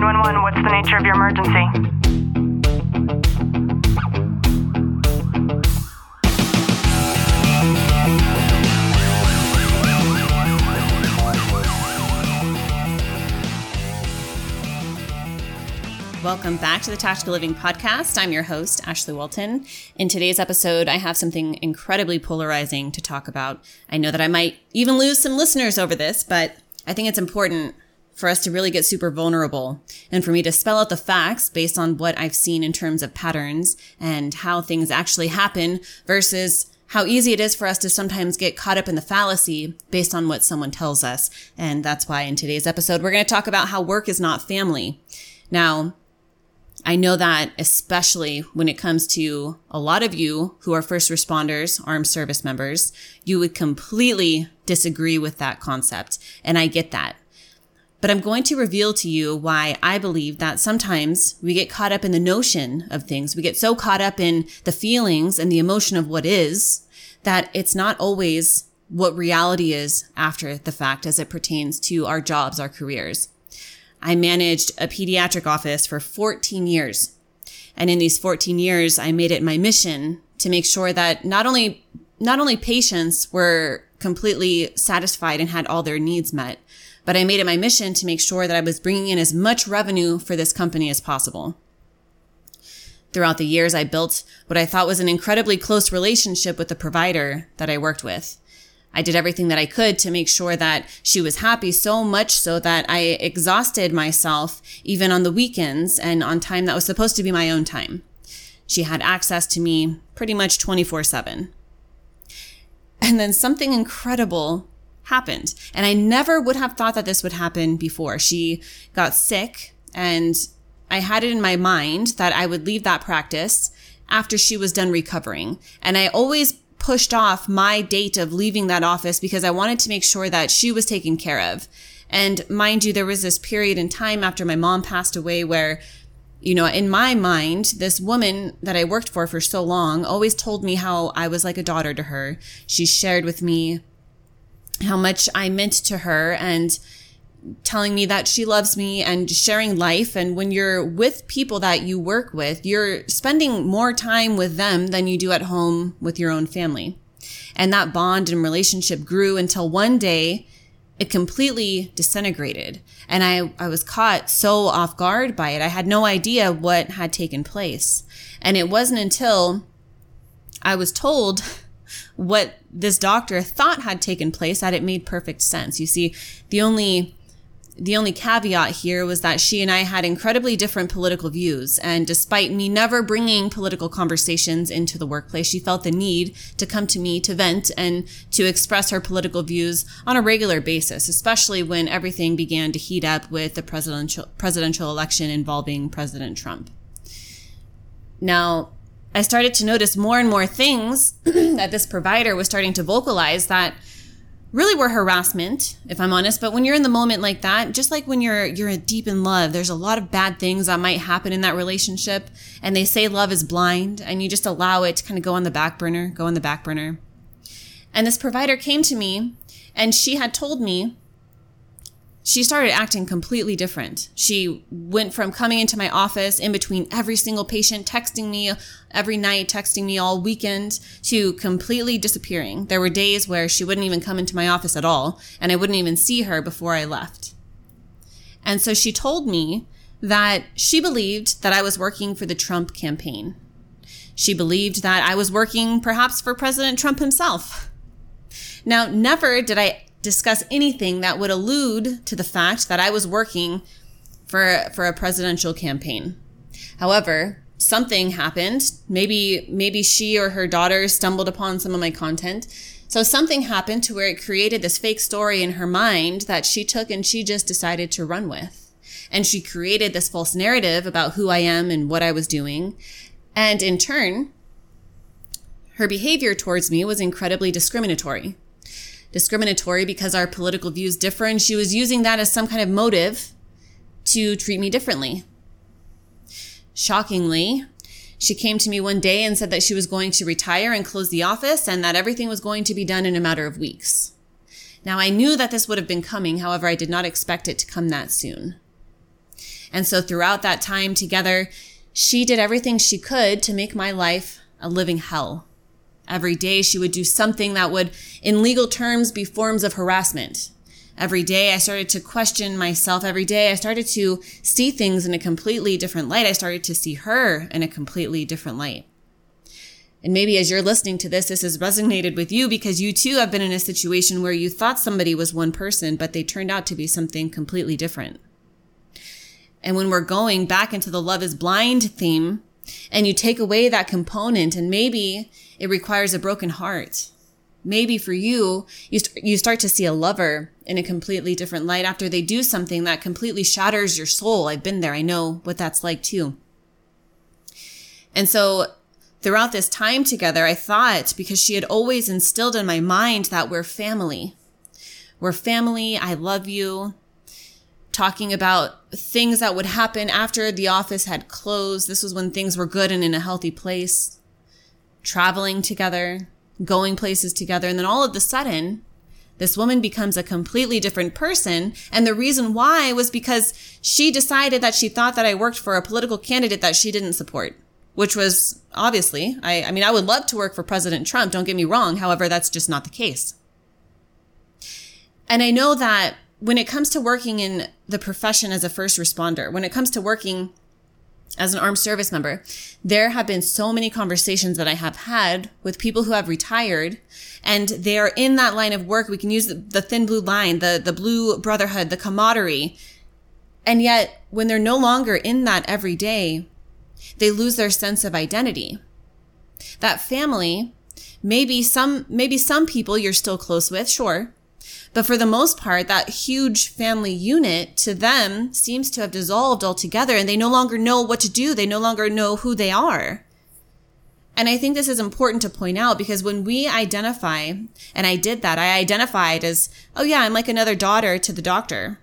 911, what's the nature of your emergency? Welcome back to the Tactical Living Podcast. I'm your host, Ashley Walton. In today's episode, I have something incredibly polarizing to talk about. I know that I might even lose some listeners over this, but I think it's important for us to really get super vulnerable and for me to spell out the facts based on what I've seen in terms of patterns and how things actually happen versus how easy it is for us to sometimes get caught up in the fallacy based on what someone tells us. And that's why in today's episode, we're going to talk about how work is not family. Now, I know that especially when it comes to a lot of you who are first responders, armed service members, you would completely disagree with that concept. And I get that. But I'm going to reveal to you why I believe that sometimes we get caught up in the notion of things. We get so caught up in the feelings and the emotion of what is that it's not always what reality is after the fact as it pertains to our jobs, our careers. I managed a pediatric office for 14 years. And in these 14 years, I made it my mission to make sure that not only, not only patients were completely satisfied and had all their needs met, but I made it my mission to make sure that I was bringing in as much revenue for this company as possible. Throughout the years, I built what I thought was an incredibly close relationship with the provider that I worked with. I did everything that I could to make sure that she was happy so much so that I exhausted myself even on the weekends and on time that was supposed to be my own time. She had access to me pretty much 24 7. And then something incredible happened. And I never would have thought that this would happen before. She got sick and I had it in my mind that I would leave that practice after she was done recovering. And I always pushed off my date of leaving that office because I wanted to make sure that she was taken care of. And mind you, there was this period in time after my mom passed away where, you know, in my mind, this woman that I worked for for so long always told me how I was like a daughter to her. She shared with me how much I meant to her and telling me that she loves me and sharing life. And when you're with people that you work with, you're spending more time with them than you do at home with your own family. And that bond and relationship grew until one day it completely disintegrated. And I, I was caught so off guard by it. I had no idea what had taken place. And it wasn't until I was told what this doctor thought had taken place that it made perfect sense. You see, the only the only caveat here was that she and I had incredibly different political views. And despite me never bringing political conversations into the workplace, she felt the need to come to me to vent and to express her political views on a regular basis, especially when everything began to heat up with the presidential, presidential election involving President Trump. Now, I started to notice more and more things that this provider was starting to vocalize that really were harassment, if I'm honest. But when you're in the moment like that, just like when you're you're deep in love, there's a lot of bad things that might happen in that relationship. And they say love is blind, and you just allow it to kind of go on the back burner, go on the back burner. And this provider came to me, and she had told me she started acting completely different. She went from coming into my office in between every single patient, texting me every night, texting me all weekend, to completely disappearing. There were days where she wouldn't even come into my office at all, and I wouldn't even see her before I left. And so she told me that she believed that I was working for the Trump campaign. She believed that I was working perhaps for President Trump himself. Now, never did I discuss anything that would allude to the fact that I was working for for a presidential campaign. However, something happened. Maybe maybe she or her daughter stumbled upon some of my content. So something happened to where it created this fake story in her mind that she took and she just decided to run with. And she created this false narrative about who I am and what I was doing. And in turn, her behavior towards me was incredibly discriminatory discriminatory because our political views differ, and she was using that as some kind of motive to treat me differently. Shockingly, she came to me one day and said that she was going to retire and close the office and that everything was going to be done in a matter of weeks. Now, I knew that this would have been coming, however, I did not expect it to come that soon. And so throughout that time together, she did everything she could to make my life a living hell. Every day she would do something that would, in legal terms, be forms of harassment. Every day I started to question myself. Every day I started to see things in a completely different light. I started to see her in a completely different light. And maybe as you're listening to this, this has resonated with you because you too have been in a situation where you thought somebody was one person, but they turned out to be something completely different. And when we're going back into the love is blind theme and you take away that component and maybe it requires a broken heart. Maybe for you, you, st- you start to see a lover in a completely different light after they do something that completely shatters your soul. I've been there. I know what that's like too. And so throughout this time together, I thought because she had always instilled in my mind that we're family. We're family. I love you. Talking about things that would happen after the office had closed. This was when things were good and in a healthy place. Traveling together, going places together. And then all of a sudden, this woman becomes a completely different person. And the reason why was because she decided that she thought that I worked for a political candidate that she didn't support which was obviously, I, I mean, I would love to work for President Trump, don't get me wrong. However, that's just not the case. And I know that when it comes to working in the profession as a first responder, when it comes to working as an armed service member, there have been so many conversations that I have had with people who have retired and they are in that line of work. We can use the, the thin blue line, the, the blue brotherhood, the camaraderie. And yet when they're no longer in that every day, they lose their sense of identity. That family, maybe some, maybe some people you're still close with, sure. But for the most part, that huge family unit to them seems to have dissolved altogether and they no longer know what to do. They no longer know who they are. And I think this is important to point out because when we identify, and I did that, I identified as, oh yeah, I'm like another daughter to the doctor.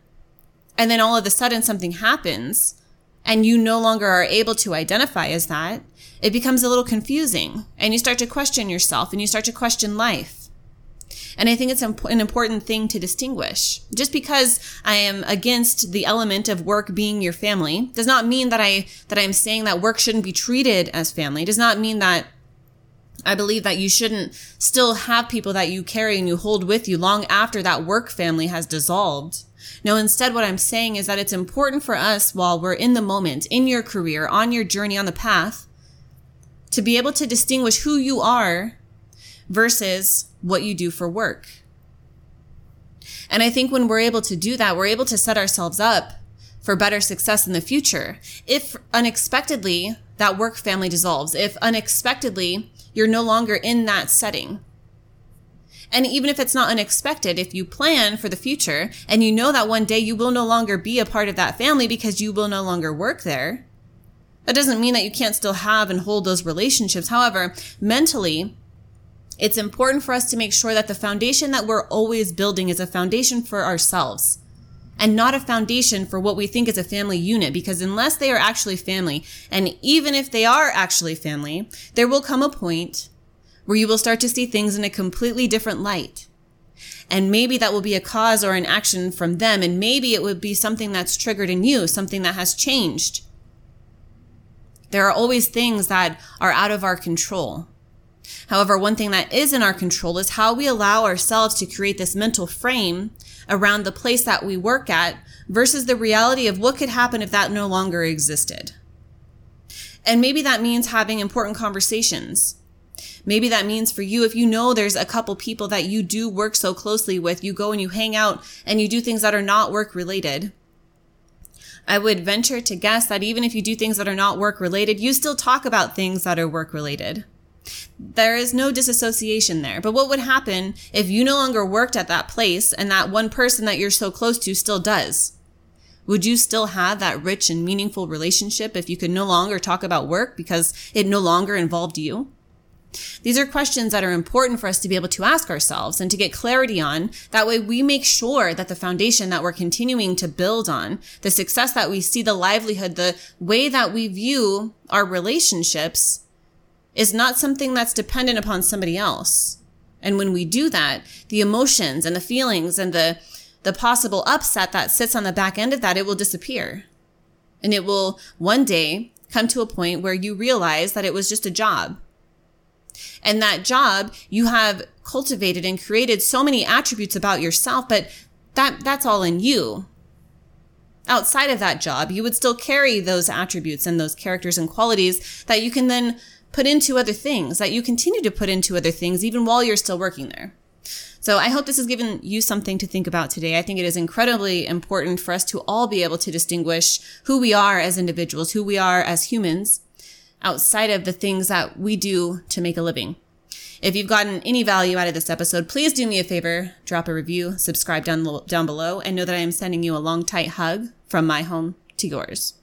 And then all of a sudden something happens and you no longer are able to identify as that, it becomes a little confusing and you start to question yourself and you start to question life. And I think it's an important thing to distinguish. Just because I am against the element of work being your family does not mean that I, that I'm saying that work shouldn't be treated as family. It does not mean that I believe that you shouldn't still have people that you carry and you hold with you long after that work family has dissolved. No, instead, what I'm saying is that it's important for us while we're in the moment, in your career, on your journey, on the path, to be able to distinguish who you are versus what you do for work. And I think when we're able to do that, we're able to set ourselves up for better success in the future. If unexpectedly that work family dissolves, if unexpectedly you're no longer in that setting, and even if it's not unexpected, if you plan for the future and you know that one day you will no longer be a part of that family because you will no longer work there, that doesn't mean that you can't still have and hold those relationships. However, mentally, it's important for us to make sure that the foundation that we're always building is a foundation for ourselves and not a foundation for what we think is a family unit because unless they are actually family, and even if they are actually family, there will come a point where you will start to see things in a completely different light. And maybe that will be a cause or an action from them. And maybe it would be something that's triggered in you, something that has changed. There are always things that are out of our control. However, one thing that is in our control is how we allow ourselves to create this mental frame around the place that we work at versus the reality of what could happen if that no longer existed. And maybe that means having important conversations Maybe that means for you, if you know there's a couple people that you do work so closely with, you go and you hang out and you do things that are not work related. I would venture to guess that even if you do things that are not work related, you still talk about things that are work related. There is no disassociation there. But what would happen if you no longer worked at that place and that one person that you're so close to still does? Would you still have that rich and meaningful relationship if you could no longer talk about work because it no longer involved you? These are questions that are important for us to be able to ask ourselves and to get clarity on. That way we make sure that the foundation that we're continuing to build on, the success that we see, the livelihood, the way that we view our relationships is not something that's dependent upon somebody else. And when we do that, the emotions and the feelings and the, the possible upset that sits on the back end of that, it will disappear. And it will one day come to a point where you realize that it was just a job. And that job, you have cultivated and created so many attributes about yourself, but that, that's all in you. Outside of that job, you would still carry those attributes and those characters and qualities that you can then put into other things, that you continue to put into other things even while you're still working there. So I hope this has given you something to think about today. I think it is incredibly important for us to all be able to distinguish who we are as individuals, who we are as humans outside of the things that we do to make a living. If you've gotten any value out of this episode, please do me a favor, drop a review, subscribe down, down below, and know that I am sending you a long, tight hug from my home to yours.